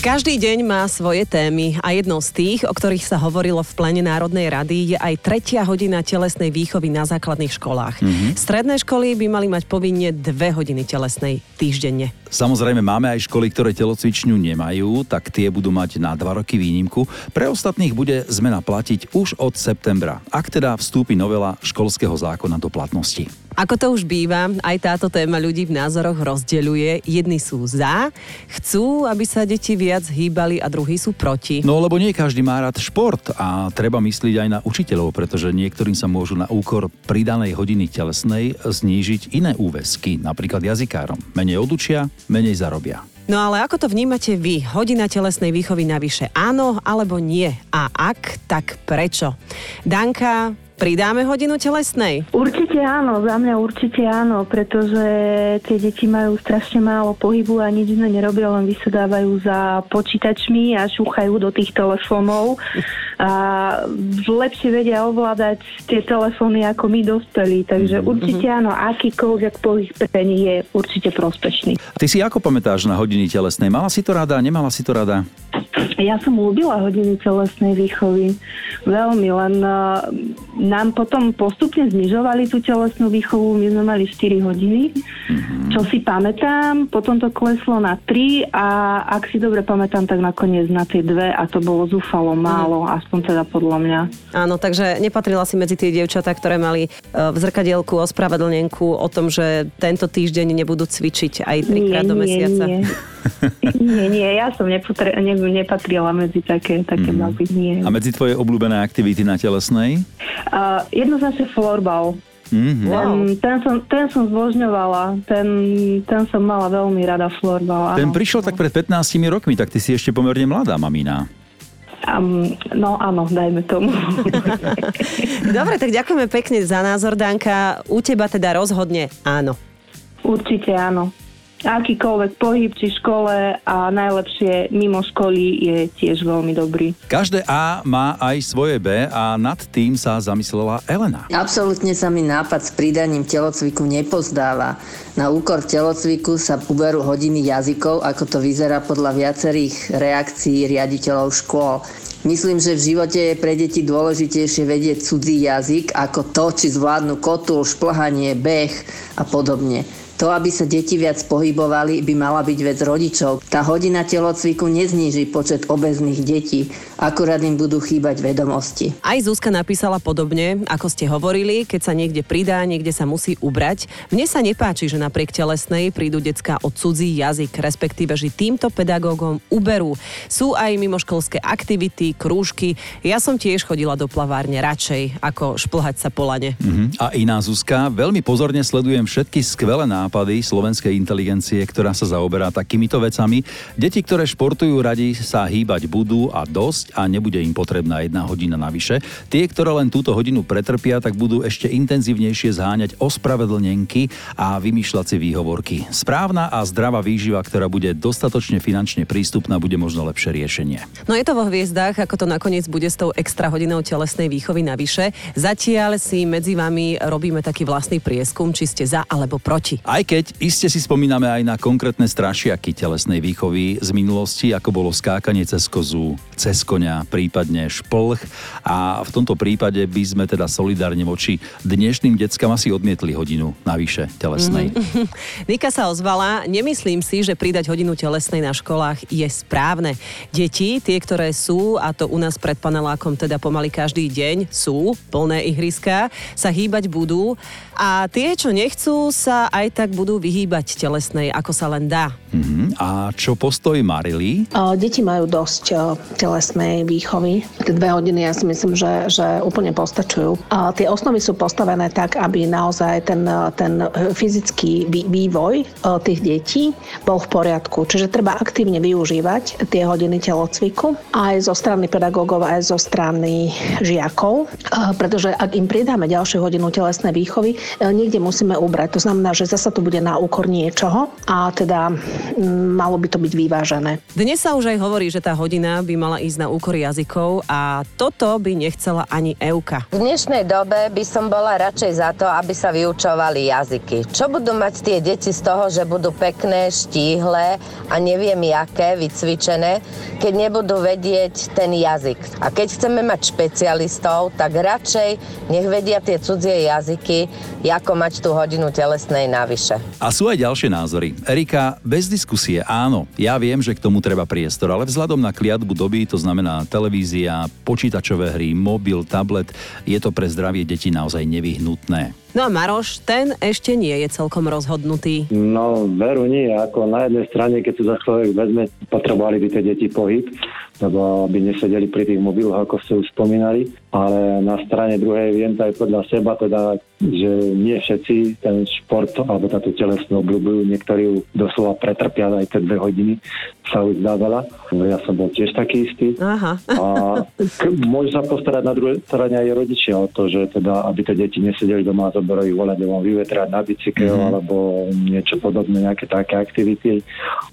Každý deň má svoje témy a jednou z tých, o ktorých sa hovorilo v plene Národnej rady, je aj tretia hodina telesnej výchovy na základných školách. Mm-hmm. Stredné školy by mali mať povinne dve hodiny telesnej týždenne. Samozrejme máme aj školy, ktoré telocvičňu nemajú, tak tie budú mať na dva roky výnimku. Pre ostatných bude zmena platiť už od septembra, ak teda vstúpi novela školského zákona do platnosti. Ako to už býva, aj táto téma ľudí v názoroch rozdeľuje. Jedni sú za, chcú, aby sa deti viac hýbali a druhí sú proti. No lebo nie každý má rád šport a treba myslieť aj na učiteľov, pretože niektorým sa môžu na úkor pridanej hodiny telesnej znížiť iné úväzky, napríklad jazykárom. Menej odučia, menej zarobia. No ale ako to vnímate vy? Hodina telesnej výchovy navyše áno alebo nie? A ak, tak prečo? Danka, Pridáme hodinu telesnej? Určite áno, za mňa určite áno, pretože tie deti majú strašne málo pohybu a nič iné nerobia, len vysedávajú za počítačmi a šúchajú do tých telefónov a lepšie vedia ovládať tie telefóny ako my dospelí, takže mm-hmm. určite áno, akýkoľvek pohyb pre nich je určite prospešný. Ty si ako pamätáš na hodiny telesnej? Mala si to rada, nemala si to rada? Ja som ľúbila hodiny telesnej výchovy. Veľmi, len uh, nám potom postupne znižovali tú telesnú výchovu. My sme mali 4 hodiny, mm-hmm. čo si pamätám. Potom to kleslo na 3 a ak si dobre pamätám, tak nakoniec na tie dve a to bolo zúfalo málo, mm. aspoň teda podľa mňa. Áno, takže nepatrila si medzi tie dievčatá, ktoré mali uh, v zrkadielku ospravedlnenku o tom, že tento týždeň nebudú cvičiť aj trikrát do mesiaca. Nie, nie, nie, ja som neputre, ne, nepatrila medzi také, také mm. baby, nie. A medzi tvoje obľúbené aktivity na telesnej? Uh, jednoznačne florbal. Mm-hmm. Ten, ten, som, ten som zvožňovala, ten, ten som mala veľmi rada florbal. Ten prišiel tak pred 15 rokmi, tak ty si ešte pomerne mladá, mamina. Um, no áno, dajme tomu. Dobre, tak ďakujeme pekne za názor, Danka. U teba teda rozhodne áno. Určite áno akýkoľvek pohyb či škole a najlepšie mimo školy je tiež veľmi dobrý. Každé A má aj svoje B a nad tým sa zamyslela Elena. Absolutne sa mi nápad s pridaním telocviku nepozdáva. Na úkor telocviku sa uberú hodiny jazykov, ako to vyzerá podľa viacerých reakcií riaditeľov škôl. Myslím, že v živote je pre deti dôležitejšie vedieť cudzí jazyk ako to, či zvládnu kotul, šplhanie, beh a podobne. To, aby sa deti viac pohybovali, by mala byť vec rodičov. Tá hodina telocviku nezníži počet obezných detí, akurát im budú chýbať vedomosti. Aj Zuzka napísala podobne, ako ste hovorili, keď sa niekde pridá, niekde sa musí ubrať. Mne sa nepáči, že napriek telesnej prídu decka od cudzí jazyk, respektíve, že týmto pedagógom uberú. Sú aj mimoškolské aktivity, krúžky. Ja som tiež chodila do plavárne radšej, ako šplhať sa po lane. Uh-huh. A iná Zuzka, veľmi pozorne sledujem všetky skvelé nápady nápady slovenskej inteligencie, ktorá sa zaoberá takýmito vecami. Deti, ktoré športujú, radi sa hýbať budú a dosť a nebude im potrebná jedna hodina navyše. Tie, ktoré len túto hodinu pretrpia, tak budú ešte intenzívnejšie zháňať ospravedlnenky a vymýšľať si výhovorky. Správna a zdravá výživa, ktorá bude dostatočne finančne prístupná, bude možno lepšie riešenie. No je to vo hviezdách, ako to nakoniec bude s tou extra hodinou telesnej výchovy navyše. Zatiaľ si medzi vami robíme taký vlastný prieskum, či ste za alebo proti. Aj aj keď iste si spomíname aj na konkrétne strašiaky telesnej výchovy z minulosti, ako bolo skákanie cez kozu, cez konia, prípadne šplch. A v tomto prípade by sme teda solidárne voči dnešným deckám asi odmietli hodinu navyše telesnej. Mm-hmm. Nika sa ozvala, nemyslím si, že pridať hodinu telesnej na školách je správne. Deti, tie, ktoré sú, a to u nás pred panelákom teda pomaly každý deň, sú plné ihriska, sa hýbať budú a tie, čo nechcú, sa aj tak budú vyhýbať telesnej, ako sa len dá. Mm-hmm. A čo postoj Marily? Deti majú dosť o, telesnej výchovy. Tie dve hodiny ja si myslím, že, že úplne postačujú. A tie osnovy sú postavené tak, aby naozaj ten, ten fyzický vývoj tých detí bol v poriadku. Čiže treba aktívne využívať tie hodiny telocviku aj zo strany pedagógov, aj zo strany žiakov, pretože ak im pridáme ďalšiu hodinu telesnej výchovy, E, niekde musíme ubrať. To znamená, že zase zasa to bude na úkor niečoho a teda m, malo by to byť vyvážené. Dnes sa už aj hovorí, že tá hodina by mala ísť na úkor jazykov a toto by nechcela ani Euka. V dnešnej dobe by som bola radšej za to, aby sa vyučovali jazyky. Čo budú mať tie deti z toho, že budú pekné, štíhle a neviem jaké, vycvičené, keď nebudú vedieť ten jazyk. A keď chceme mať špecialistov, tak radšej nech vedia tie cudzie jazyky, ako mať tú hodinu telesnej navyše. A sú aj ďalšie názory. Erika, bez diskusie, áno, ja viem, že k tomu treba priestor, ale vzhľadom na kliatbu doby, to znamená televízia, počítačové hry, mobil, tablet, je to pre zdravie detí naozaj nevyhnutné. No a Maroš, ten ešte nie je celkom rozhodnutý. No, veru nie. Ako na jednej strane, keď sa za človek vezme, potrebovali by tie deti pohyb, lebo aby nesedeli pri tých mobiloch, ako ste už spomínali. Ale na strane druhej viem to aj podľa seba, teda, že nie všetci ten šport alebo táto telesnú obľúbujú. Niektorí ju doslova pretrpia aj tie dve hodiny, sa už zdá veľa. Ja som bol tiež taký istý. Aha. A k- môžu sa postarať na druhej strane aj rodičia o to, že teda, aby tie deti nesedeli doma a ich voľať, neviem, vyvetrať na bicykel Mhm. mm-hmm. alebo niečo podobné, nejaké také aktivity.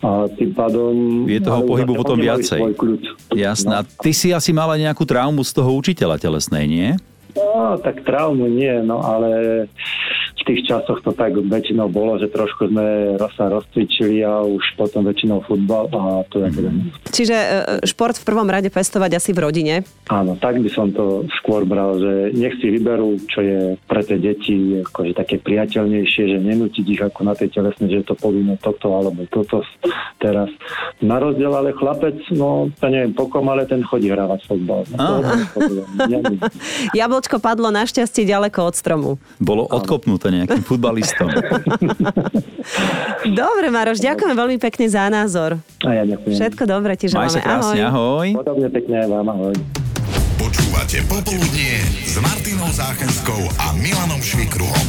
A tým pádom... Je toho pohybu potom viacej. A No. ty si asi mala nejakú traumu z toho učiteľa telesnej, nie? No, tak traumu nie, no ale tých časoch to tak väčšinou bolo, že trošku sme sa rozcvičili a už potom väčšinou futbal a to je teda... Čiže e, šport v prvom rade pestovať asi v rodine. Áno, tak by som to skôr bral, že nech si vyberú, čo je pre tie deti akože také priateľnejšie, že nenútiť ich ako na tej telesnej, že to povinné toto alebo toto teraz. Na rozdiel ale chlapec, no to neviem, pokom, ale ten chodí hrávať fotbal. No. Jablčko padlo našťastie ďaleko od stromu. Bolo odkopnuté nejakým futbalistom. Dobre, Maroš, ďakujeme veľmi pekne za názor. A ja ďakujem. Všetko dobre ti Maj želáme. sa krásne, ahoj. Podobne pekne vám, ahoj. Počúvate Popoludnie s Martinou Záchenskou a Milanom Švikruhom.